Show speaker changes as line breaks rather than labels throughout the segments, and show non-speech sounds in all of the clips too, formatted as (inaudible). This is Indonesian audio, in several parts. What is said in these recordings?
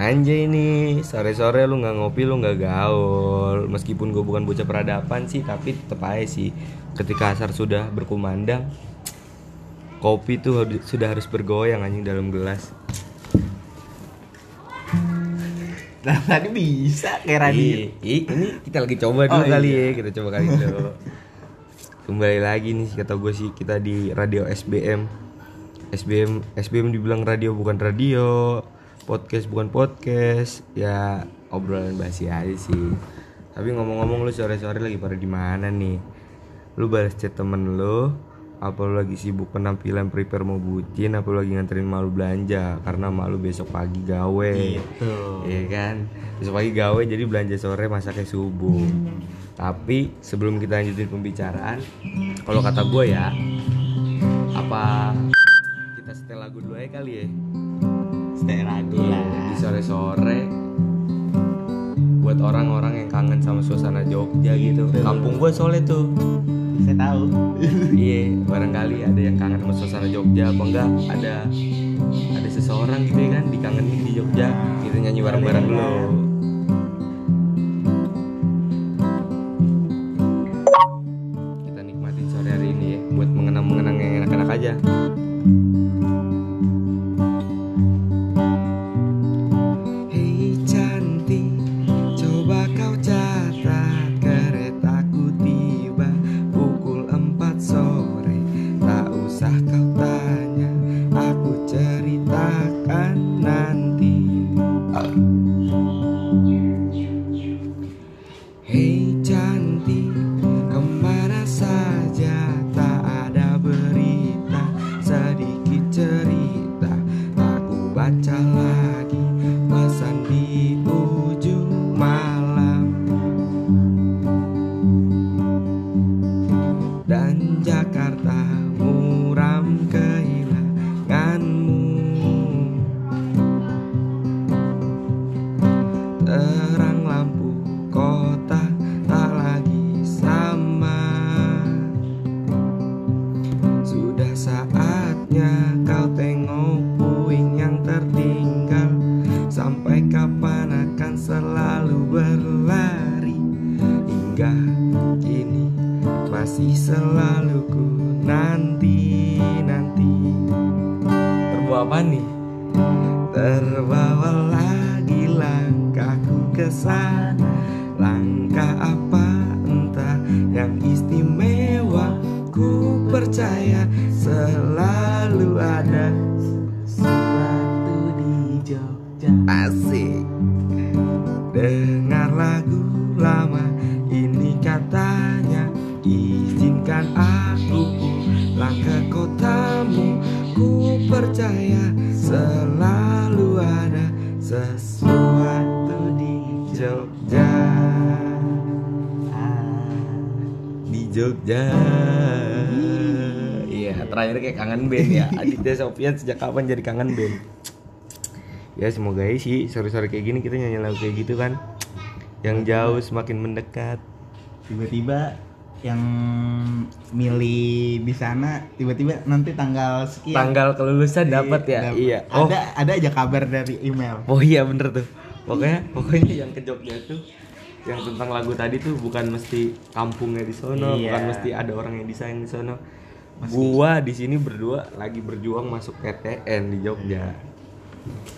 Anjay nih, sore-sore lu nggak ngopi, lu nggak gaul. Meskipun gue bukan bocah peradaban sih, tapi tetep aja sih. Ketika asar sudah berkumandang, kopi tuh sudah harus bergoyang anjing dalam gelas.
Nah, tadi bisa kayak radio.
Ih, ih, ini kita lagi coba dulu
Oh,
kali
iya.
ya, kita coba kali dulu. (laughs) Kembali lagi nih kata gue sih kita di radio SBM. SBM SBM dibilang radio bukan radio, podcast bukan podcast, ya obrolan basi aja sih. Tapi ngomong-ngomong lu sore-sore lagi pada di mana nih? Lu balas chat temen lu, apa lu lagi sibuk penampilan prepare mau bucin, apa lu lagi nganterin malu belanja karena malu besok pagi gawe.
Gitu.
Iya kan Besok pagi gawe jadi belanja sore masaknya subuh Tapi sebelum kita lanjutin pembicaraan Kalau kata gue ya Apa lagu dulu aja kali ya.
Stay lagu
Iya,
lah.
Di sore-sore. Buat orang-orang yang kangen sama suasana Jogja gitu. Kampung gue soalnya tuh.
Saya tahu. (laughs)
Iya barangkali ada yang kangen sama suasana Jogja. Apa enggak ada Ada seseorang gitu ya kan Dikangenin di Jogja. Kita nyanyi bareng-bareng dulu saatnya Jogja. Iya terakhir kayak kangen band ya. (laughs) Aditya Sofian sejak kapan jadi kangen band Ya semoga aja sih sore-sore kayak gini kita nyanyi lagu kayak gitu kan. Yang jauh semakin mendekat.
Tiba-tiba yang milih di sana tiba-tiba nanti tanggal sekian.
Tanggal kelulusan dapat ya?
dap-
Iya. Oh.
ada ada aja kabar dari email.
Oh iya bener tuh. Pokoknya pokoknya yang ke Jogja tuh Yang tentang lagu tadi tuh bukan mesti kampungnya di sono
Iya.
Bukan mesti ada orang yang desain di sono. Gua di sini berdua lagi berjuang masuk PTN di Jogja.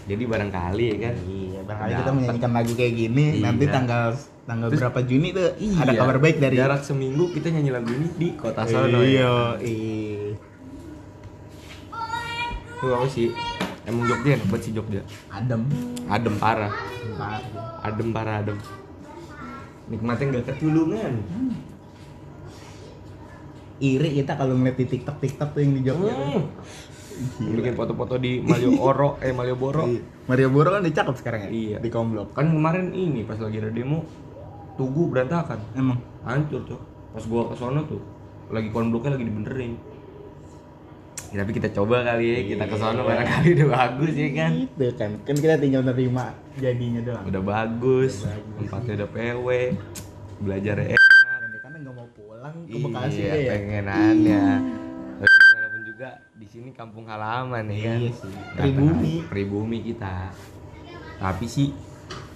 Jadi barangkali ya kan?
Iya barangkali kita menyanyikan lagu kayak gini
Iya.
nanti tanggal tanggal
Terus-
berapa Juni tuh ada
Iya,
kabar baik dari
Jarak seminggu kita nyanyi lagu ini di kota sono ya.
Iya iya.
Itu apa sih? Emang Jogja enak banget sih Jogja.
Adem.
Adem parah.
Bentar.
Adem parah adem Nikmatnya gak ketulungan
iri kita kalau ngeliat di TikTok TikTok tuh yang di Jogja.
Hmm. Bikin foto-foto di Malioboro, (laughs) eh Malioboro.
Iya. Mario Boro kan udah cakep sekarang ya
Iya.
di komblok
Kan kemarin ini pas lagi ada demo Tugu berantakan,
emang
hancur tuh. Pas gua ke sono tuh, lagi konbloknya lagi dibenerin. Ya, tapi kita coba kali ya, kita ke sono barangkali udah bagus ya kan.
itu kan kan kita tinggal nerima jadinya doang
Udah bagus,
Udah bagus.
tempatnya udah PW, belajar ya.
Dan karena nggak mau pulang ke Bekasi
iya,
ya
pengenannya. Tapi gimana pun juga di sini kampung halaman ya kan.
Iya sih. Pribumi.
Pribumi kita. Tapi sih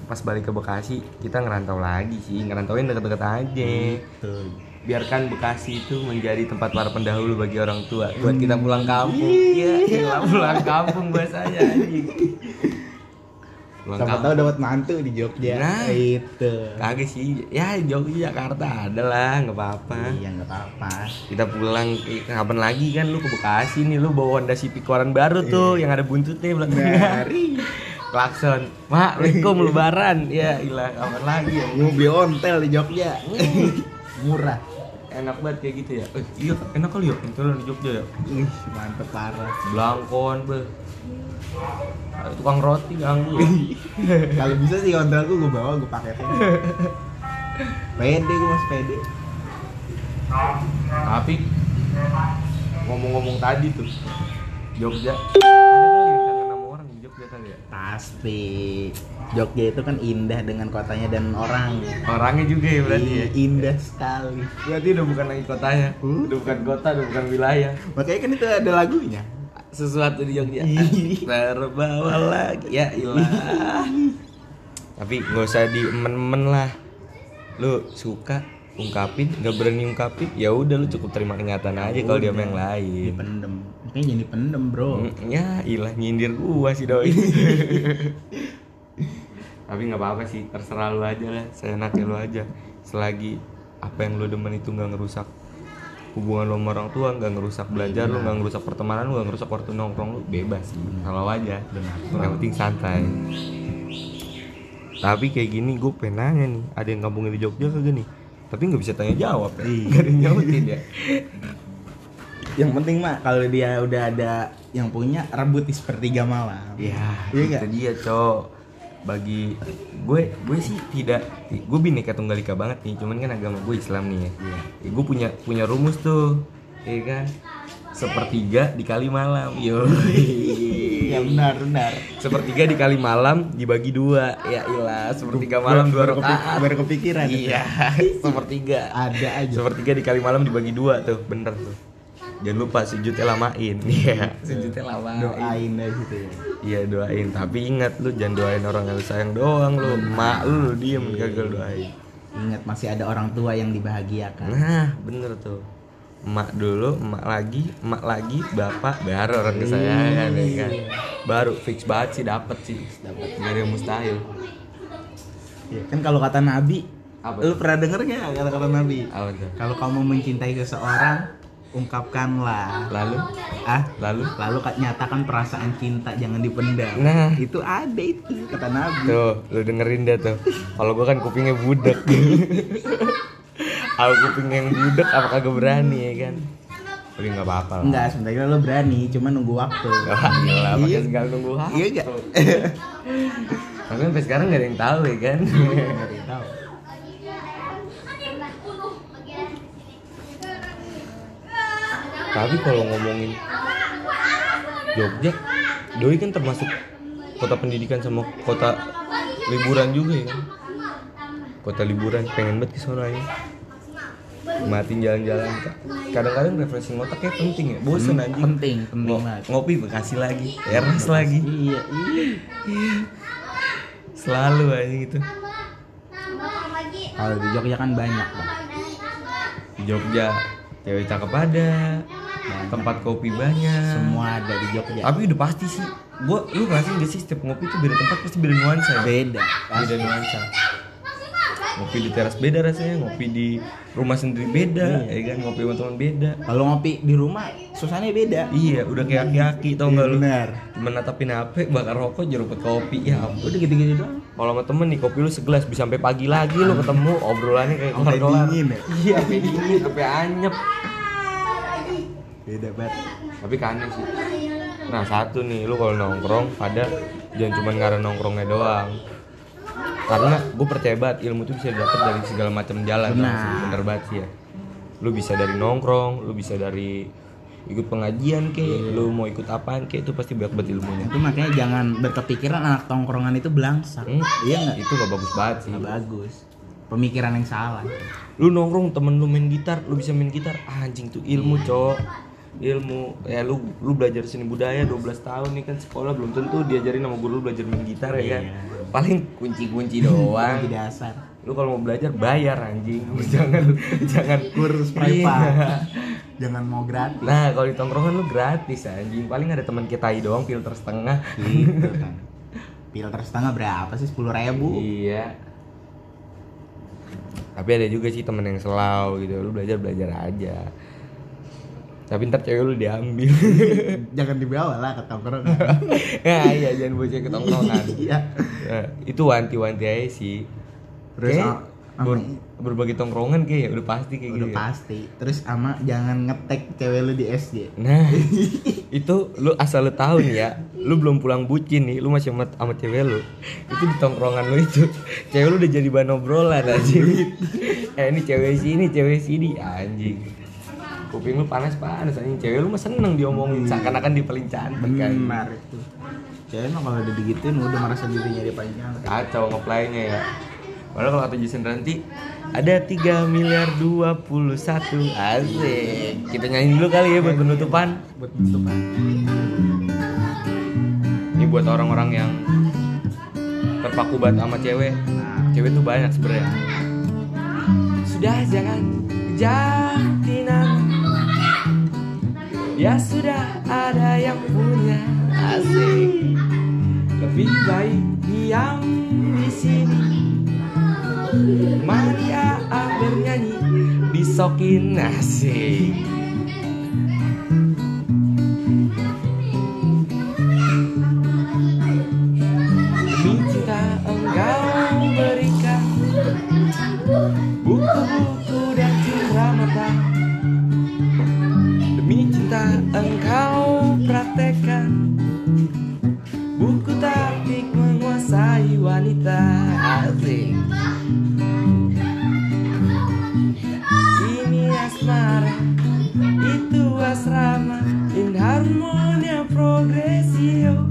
pas balik ke Bekasi kita ngerantau lagi sih, ngerantauin deket-deket aja. Biarkan Bekasi itu menjadi tempat para pendahulu bagi orang tua buat kita pulang kampung. Iya, iya, pulang kampung bahasanya anjing. Pulang
Siapa tahu dapat mantu di Jogja.
Nah.
Itu.
Kagak sih, ya Jogja Jakarta ada lah, nggak apa-apa.
Iya nggak apa-apa.
Kita pulang eh, kapan lagi kan lu ke Bekasi nih lu bawa Honda Civic keluaran baru tuh yang ada buntutnya belakangnya. (laughs) Klakson, Mak, Assalamualaikum lebaran. Ya, ilah kapan lagi ya.
Mobil ontel di Jogja. (laughs) Murah.
Enak banget kayak gitu ya. Eh, iya, enak kali ya ontelan di Jogja ya.
Ih, mantep parah.
Belangkon, be. Tukang roti ganggu. ya. (laughs)
Kalau bisa sih ontelku gue bawa gue paketin. Pede gue masih pede.
Tapi ngomong-ngomong tadi tuh Jogja di ya
Pasti. Jogja itu kan indah dengan kotanya dan orang.
orangnya juga ya berarti ya
Iya, indah sekali.
berarti udah bukan lagi kotanya
Hmm?
udah bukan kota udah bukan wilayah
Makanya kan itu ada lagunya.
sesuatu di Jogja terbawa lagi ya ilah tapi nggak usah diemen-emen lah lu suka ungkapin nggak berani ungkapin ya udah lu cukup terima kenyataan aja kalau dia yang lain.
Dipendem. Makanya jadi pendem, Bro.
Mm, ya ilah nyindir gua sih doi. (laughs) Tapi nggak apa-apa sih terserah lu aja lah saya enaknya lu aja. Selagi apa yang lu demen itu nggak ngerusak hubungan lu sama orang tua nggak ngerusak belajar lu nggak ngerusak pertemanan lu nggak ngerusak waktu nongkrong lu bebas. Sih kalau aja. Yang penting santai. Tapi kayak gini gue pengen nanya nih ada yang kampungnya di Jogja kagak nih tapi nggak bisa tanya jawab ya
Iya.
nggak ada yang nyautin ya
Yang penting mah kalau dia udah ada yang punya rebut di sepertiga malam.
Ya,
Iya
itu
nggak?
dia, Cok. Bagi gue, gue sih tidak, gue bineka tunggal ika banget nih. Cuman kan agama gue Islam nih ya.
Iya.
gue punya punya rumus tuh, ya kan? Sepertiga dikali malam, yo.
Ya benar, benar.
Sepertiga dikali malam dibagi dua, ya ilah. Sepertiga malam dua rakaat.
Baru kepikiran.
Iya, (laughs) sepertiga.
Ada aja.
Sepertiga dikali malam dibagi dua tuh, bener tuh. Jangan lupa sujudnya lamain, (laughs) iya. Sujudnya lamain.
Doain deh gitu ya.
Iya doain, tapi ingat lu jangan doain orang yang lu sayang doang lu, emak lu, lu diem gagal doain.
Ingat masih ada orang tua yang dibahagiakan.
Nah bener tuh, emak dulu, emak lagi, emak lagi, bapak, baru orang kesayangan ya kan. Baru fix banget sih dapet sih, dapet gak ada yang mustahil.
Ya, kan kalau kata Nabi,
Apa
lu pernah denger nggak kata-kata Nabi?
Apa tuh?
Kalau kamu mencintai seseorang, ungkapkanlah.
Lalu,
Ah,
lalu,
lalu Kak, nyatakan perasaan cinta jangan dipendam.
Nah.
itu ada itu kata Nabi.
tuh, lu dengerin deh tuh. Kalau gua kan kupingnya budek. (laughs) Aku kuping yang budek, apa kagak berani ya kan? Tapi nggak apa-apa lah.
Enggak, sebenarnya lo berani, cuma nunggu waktu.
Wah, gila, pakai
Iya.
segala nunggu waktu.
Iya enggak? (laughs)
Tapi sampai sekarang gak ada yang tahu ya kan.
Tahu.
Tapi kalau ngomongin Jogja, Doi kan termasuk kota pendidikan sama kota liburan juga ya kan. Kota liburan pengen banget ke sana ya. Matiin jalan-jalan. Kadang-kadang refreshing otak kayak penting ya. Bosen anjing.
Penting, penting
Ngo-
banget.
ngopi Bekasi lagi, Eras lagi.
Iya, iya.
Selalu anjing itu.
Kalau di Jogja kan banyak, Bang.
Di Jogja cewek cakep ada, tempat kopi banyak.
Semua ada di Jogja.
Tapi udah pasti sih. Gua lu ngerasain gak sih setiap ngopi tuh beda tempat pasti beda nuansa ya?
Beda.
Beda nuansa. Ngopi di teras beda rasanya, ngopi di rumah sendiri beda, ya kan? Ngopi sama teman beda.
Kalau ngopi di rumah, suasananya beda.
Iya, udah kayak aki-aki tau nggak lu?
Benar.
Cuma natapin HP, bakar rokok, jerupet kopi. Ya ampun.
Udah gitu-gitu doang.
Kalau sama temen nih kopi lu segelas bisa sampai pagi lagi lu ketemu obrolannya kayak kelar-kelar.
dingin ya?
Iya, sampai dingin, sampai anyep.
Beda banget.
Tapi kangen sih. Nah satu nih, lu kalau nongkrong pada jangan cuma karena nongkrongnya doang. Karena gue percaya banget ilmu itu bisa didapat dari segala macam jalan.
Benar.
gak? Bener banget sih ya. Lu bisa dari nongkrong, lu bisa dari ikut pengajian ke, lu mau ikut apaan ke, itu pasti banyak banget ilmunya.
Itu makanya jangan berkepikiran anak tongkrongan itu belangsak.
Hmm,
Iya nggak?
Itu gak bagus banget sih.
Nggak bagus. Pemikiran yang salah.
Lu nongkrong temen lu main gitar, lu bisa main gitar, ah, anjing tuh ilmu cowok. ilmu ya lu lu belajar seni budaya 12 tahun nih kan sekolah belum tentu diajarin sama guru lu belajar main gitar ya kan
Iya.
Paling kunci-kunci doang
Di dasar.
lu kalau mau belajar bayar anjing (laughs) jangan jangan
Kursus
Iya.
privat. (laughs) Jangan mau gratis.
nah kalau di tongkrongan lu gratis anjing paling ada teman kita doang filter setengah
Gitu kan. (laughs) Filter setengah berapa sih? Sepuluh ribu.
iya tapi ada juga sih temen yang selau gitu lu belajar belajar aja tapi ntar cewek lu diambil (laughs)
Jangan dibawa lah ke tongkrongan. (laughs)
ya iya jangan bawa cewek ke tongkrongan (laughs)
Iya.
Nah, itu wanti-wanti aja sih
Terus
Kayak
a- ama-
ber- berbagai tongkrongan kayak udah pasti kayak
Udah
gitu ya.
pasti. Terus ama jangan ngetek cewek lu di SG.
Nah, itu lu asal lu tahu nih ya, lu belum pulang bucin nih, lu masih sama, sama cewek lu. Itu di tongkrongan lu itu, cewek lu udah jadi bahan obrolan anjing. eh ini cewek sini, cewek sini anjing. Kuping lu panas-panas anjing, cewek lu mah seneng diomongin seakan-akan dia paling cantik kan.
Benar itu. Cewek mah kalau udah digituin udah merasa dirinya dia paling cantik.
Kacau ngeplaynya ya. Padahal kalau kata Jason Ranti ada 3 miliar 21 asik. Kita nyanyi dulu kali ya buat penutupan.
Buat penutupan.
Ini buat orang-orang yang terpaku banget sama cewek.
Nah,
Cewek tuh banyak sebenarnya. Sudah jangan tinang. Ya sudah ada yang punya asik. Lebih baik diam di sini. Maria bernyanyi disokin asik. Progresio.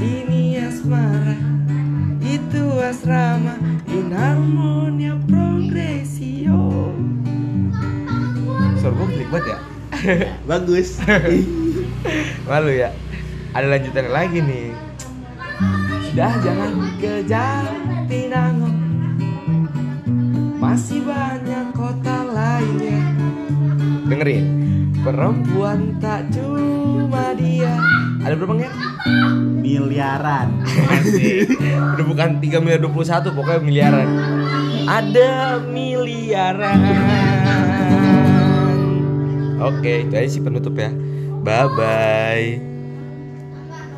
Ini asmara itu asrama in harmonia progresio. Suara gue klik banget ya? (laughs)
Bagus. (laughs)
malu ya? Ada lanjutan lagi nih. Sudah jangan kejar Tinango masih banyak kota lainnya. Dengerin perempuan tak cuma dia. Ada berapa nggak
Miliaran.
Udah bukan 3 miliar 21 pokoknya miliaran. Ada miliaran. Oke itu aja sih penutup ya. Bye bye